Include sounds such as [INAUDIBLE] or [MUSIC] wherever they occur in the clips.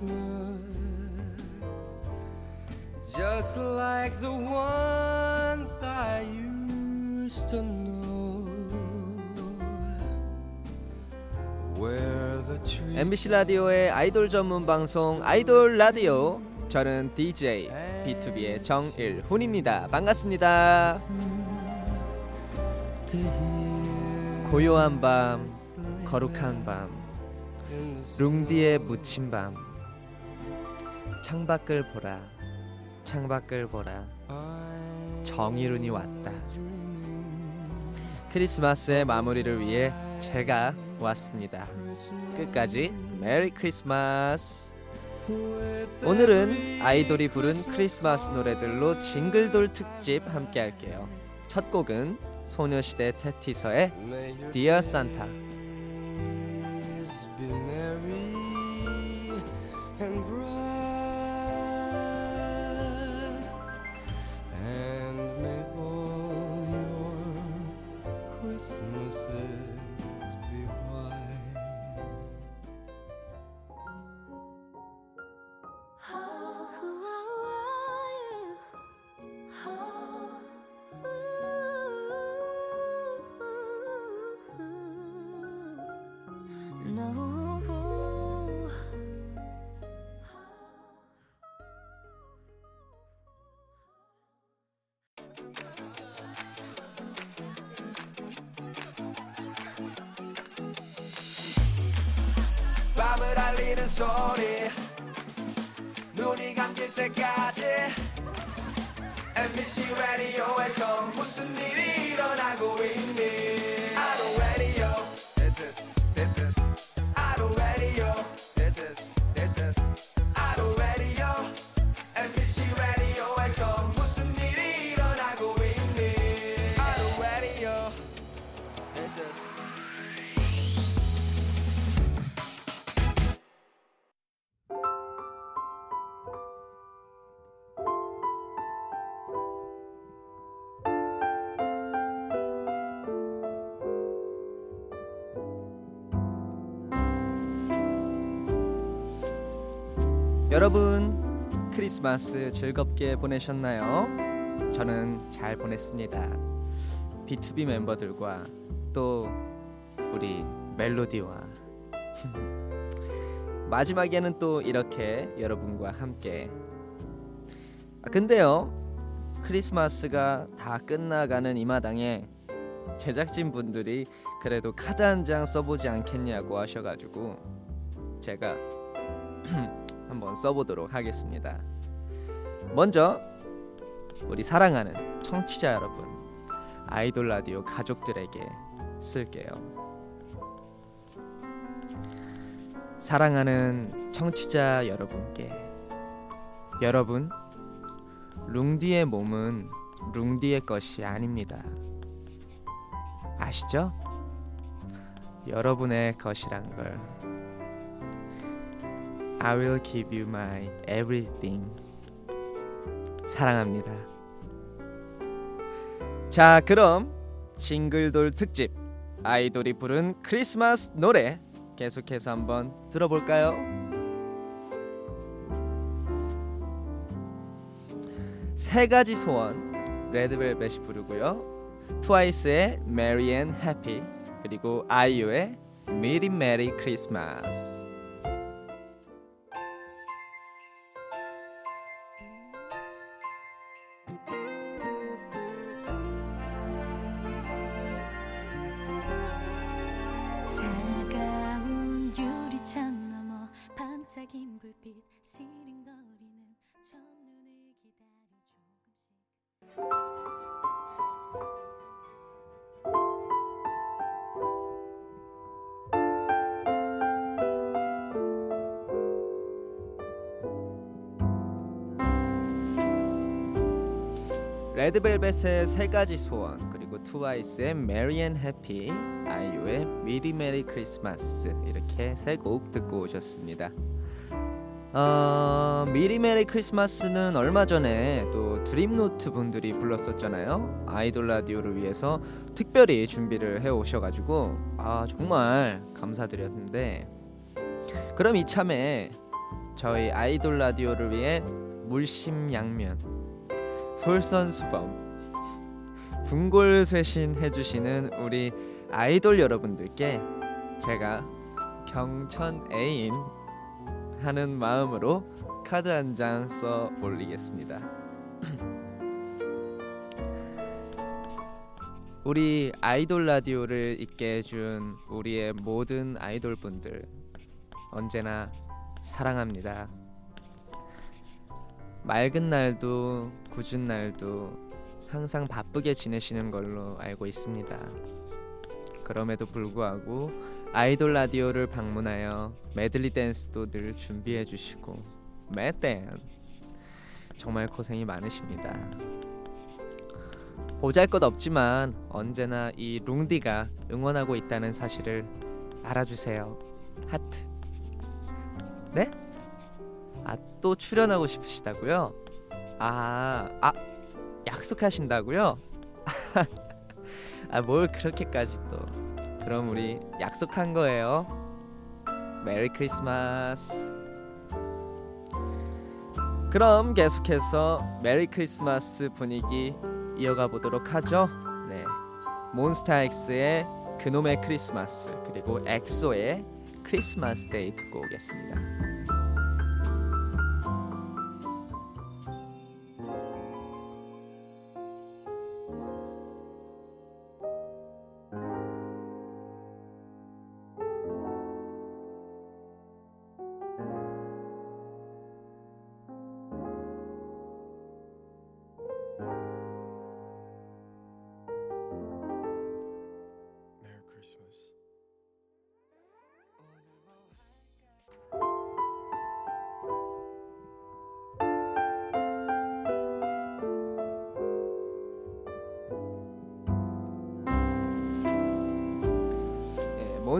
Christmas just like the ones I used to know. Where the tree MBC 라디오의 아이돌 전문 방송 아이돌 라디오 저는 DJ B2B의 정일훈입니다. 반갑습니다. 고요한 밤, 거룩한 밤, 룽디에 묻힌 밤. 창밖을 보라, 창밖을 보라. 정일훈이 왔다. 크리스마스의 마무리를 위해 제가 왔습니다. 끝까지 메리 크리스마스. 오늘은 아이돌이 부른 크리스마스 노래들로 징글돌 특집 함께 할게요. 첫 곡은 소녀시대 테티서의 be merry and bright, 밤을 알리는 소리. 눈이 감길 때까지 MBC 라디오에서 무슨 일이 일어나고 있니? 아로 라디오 This is This is. 아로 라디오 This is This is. 아로 라디오 MBC 라디오에서 무슨 일이 일어나고 있니? 아로 라디오 This is 여러분 크리스마스 즐겁게 보내셨나요? 저는 잘 보냈습니다. B2B 멤버들과 또 우리 멜로디와 [LAUGHS] 마지막에는 또 이렇게 여러분과 함께 아, 근데요 크리스마스가 다 끝나가는 이 마당에 제작진 분들이 그래도 카드 한 장 써보지 않겠냐고 하셔가지고 제가 [CLEARS THROAT] 한번 써보도록 하겠습니다. 먼저 우리 사랑하는 청취자 여러분, 아이돌 라디오 가족들에게 쓸게요. 사랑하는 청취자 여러분께 여러분 룽디의 몸은 룽디의 것이 아닙니다. 아시죠? 여러분의 것이란 걸 I will give you my everything. 사랑합니다. 자, 그럼 징글돌 특집 아이돌이 부른 크리스마스 노래 계속해서 한번 들어볼까요? 세 가지 소원 레드벨벳이 부르고요. 트와이스의 Merry and Happy 그리고 아이유의 Merry Merry Christmas. 레드벨벳의 세 가지 소원 그리고 트와이스의 Merry and Happy 아이유의 미리 메리 크리스마스 이렇게 세 곡 듣고 오셨습니다. 어, 미리 메리 크리스마스는 얼마 전에 또 드림노트 분들이 불렀었잖아요. 아이돌 라디오를 위해서 특별히 준비를 해 오셔가지고 아 정말 감사드렸는데 그럼 이참에 저희 아이돌 라디오를 위해 물심양면 솔선수범 분골 쇄신 해주시는 우리 아이돌 여러분들께 제가 경천 애인 하는 마음으로 카드 한 장 써 올리겠습니다. [CLEARS THROAT] 우리 아이돌 라디오를 있게 해준 우리의 모든 아이돌 분들 언제나 사랑합니다. 맑은 날도 궂은 날도 항상 바쁘게 지내시는 걸로 알고 있습니다. 그럼에도 불구하고 아이돌 라디오를 방문하여 메들리 댄스도 늘 준비해 주시고 매댄 정말 고생이 많으십니다. 보잘것 없지만 언제나 이 룽디가 응원하고 있다는 사실을 알아주세요. 하트. 네? 아 또 출연하고 싶으시다고요? 아, 아 약속하신다고요? [LAUGHS] 아 뭘 그렇게까지 또? 그럼 우리 약속한 거예요. 메리 크리스마스. 그럼 계속해서 메리 크리스마스 분위기 이어가 보도록 하죠. 네. 몬스타엑스의 그놈의 크리스마스 그리고 엑소의 크리스마스 데이 듣고 오겠습니다.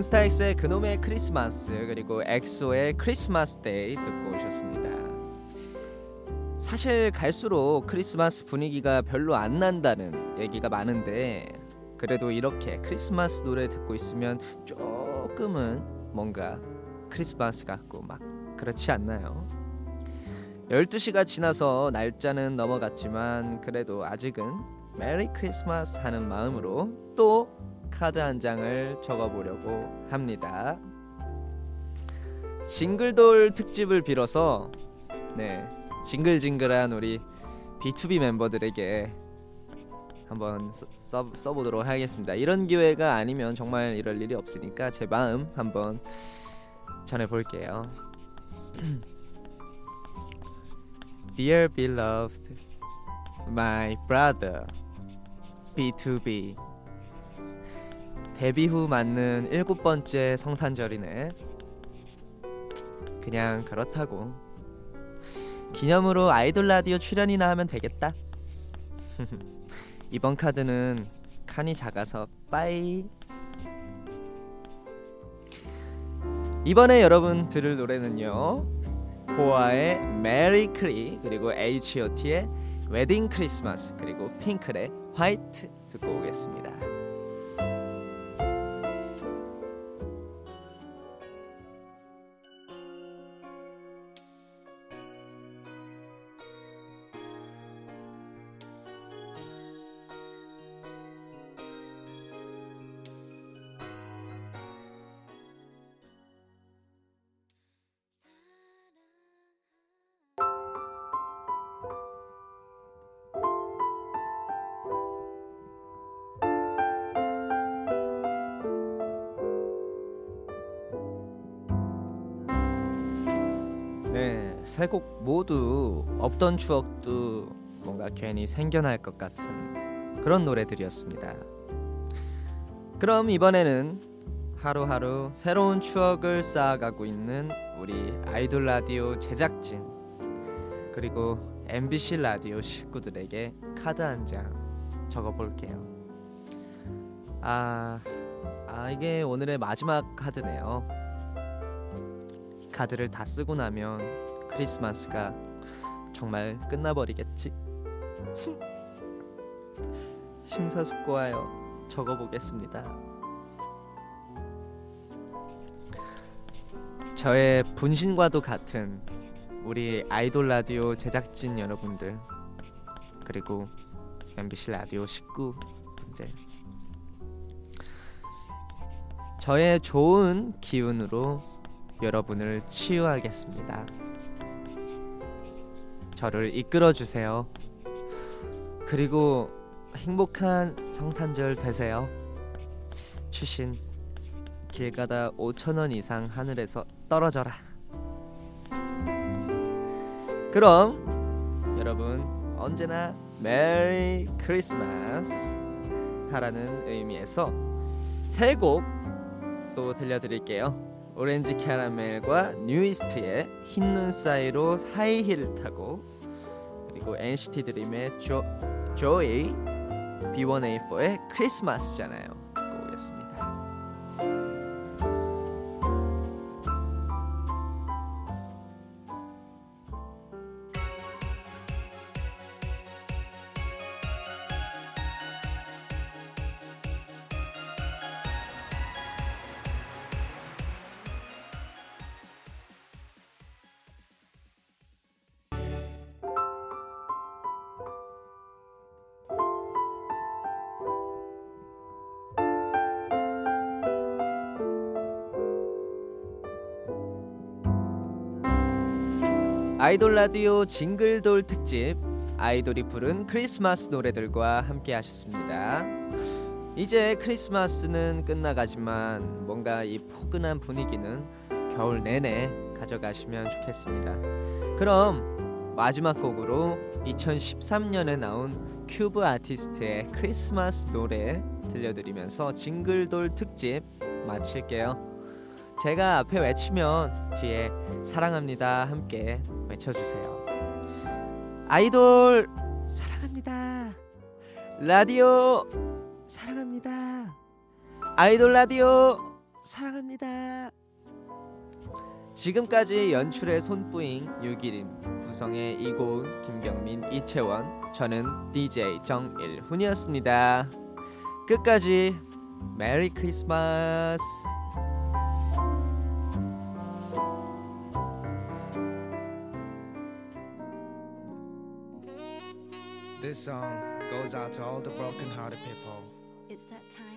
몬스타엑스의 그놈의 크리스마스 그리고 엑소의 Christmas Day 듣고 오셨습니다. 사실 갈수록 크리스마스 분위기가 별로 안 난다는 얘기가 많은데 그래도 이렇게 크리스마스 노래 듣고 있으면 조금은 뭔가 크리스마스 같고 막 그렇지 않나요? 12시가 지나서 날짜는 넘어갔지만 그래도 아직은 메리 크리스마스 하는 마음으로 또 카드 한 장을 적어보려고 합니다. 징글돌 특집을 빌어서 네 징글징글한 우리 B2B 멤버들에게 한번 써, 써, 써보도록 하겠습니다. 이런 기회가 아니면 정말 이럴 일이 없으니까 제 마음 한번 전해볼게요. [CLEARS THROAT] Dear beloved, my brother, B2B. 데뷔 후 맞는 일곱 번째 성탄절이네. 그냥 그렇다고. 기념으로 아이돌 라디오 출연이나 하면 되겠다. [LAUGHS] 이번 카드는 칸이 작아서 빠이. 이번에 여러분 들을 노래는요. 보아의 메리 크리 그리고 H.O.T의 웨딩 크리스마스 그리고 핑클의 화이트 듣고 오겠습니다. 세 곡 모두 없던 추억도 뭔가 괜히 생겨날 것 같은 그런 노래들이었습니다. 그럼 이번에는 하루하루 새로운 추억을 쌓아가고 있는 우리 아이돌 라디오 제작진 그리고 MBC 라디오 식구들에게 카드 한 장 적어볼게요. 아, 아 이게 오늘의 마지막 카드네요. 이 카드를 다 쓰고 나면 크리스마스가 정말 끝나버리겠지. 심사숙고하여 적어보겠습니다. 저의 분신과도 같은 우리 아이돌 라디오 제작진 여러분들 그리고 MBC 라디오 식구분들 저의 좋은 기운으로 여러분을 치유하겠습니다. 저를 이끌어 주세요. 그리고 행복한 성탄절 되세요. 추신 길 가다 5천 원 이상 하늘에서 떨어져라. 그럼 여러분 언제나 메리 크리스마스 하라는 의미에서 새곡또 들려드릴게요. 오렌지 캐러멜과 뉴이스트의 흰 눈 사이로 하이힐을 타고 그리고 NCT 드림의 조 조이 B1A4의 크리스마스잖아요. 아이돌 라디오 징글돌 특집 아이돌이 부른 크리스마스 노래들과 함께 하셨습니다. 이제 크리스마스는 끝나가지만 뭔가 이 포근한 분위기는 겨울 내내 가져가시면 좋겠습니다. 그럼 마지막 곡으로 2013년에 나온 큐브 아티스트의 크리스마스 노래 들려드리면서 징글돌 특집 마칠게요. 제가 앞에 외치면 뒤에 사랑합니다 함께 외쳐주세요. 아이돌 사랑합니다. 라디오 사랑합니다. 아이돌 라디오 사랑합니다. 지금까지 연출의 손뿌잉 유기림 구성의 이고은 김경민 이채원 저는 DJ 정일훈이었습니다. 끝까지 메리 크리스마스. This song goes out to all the broken hearted people. It's that time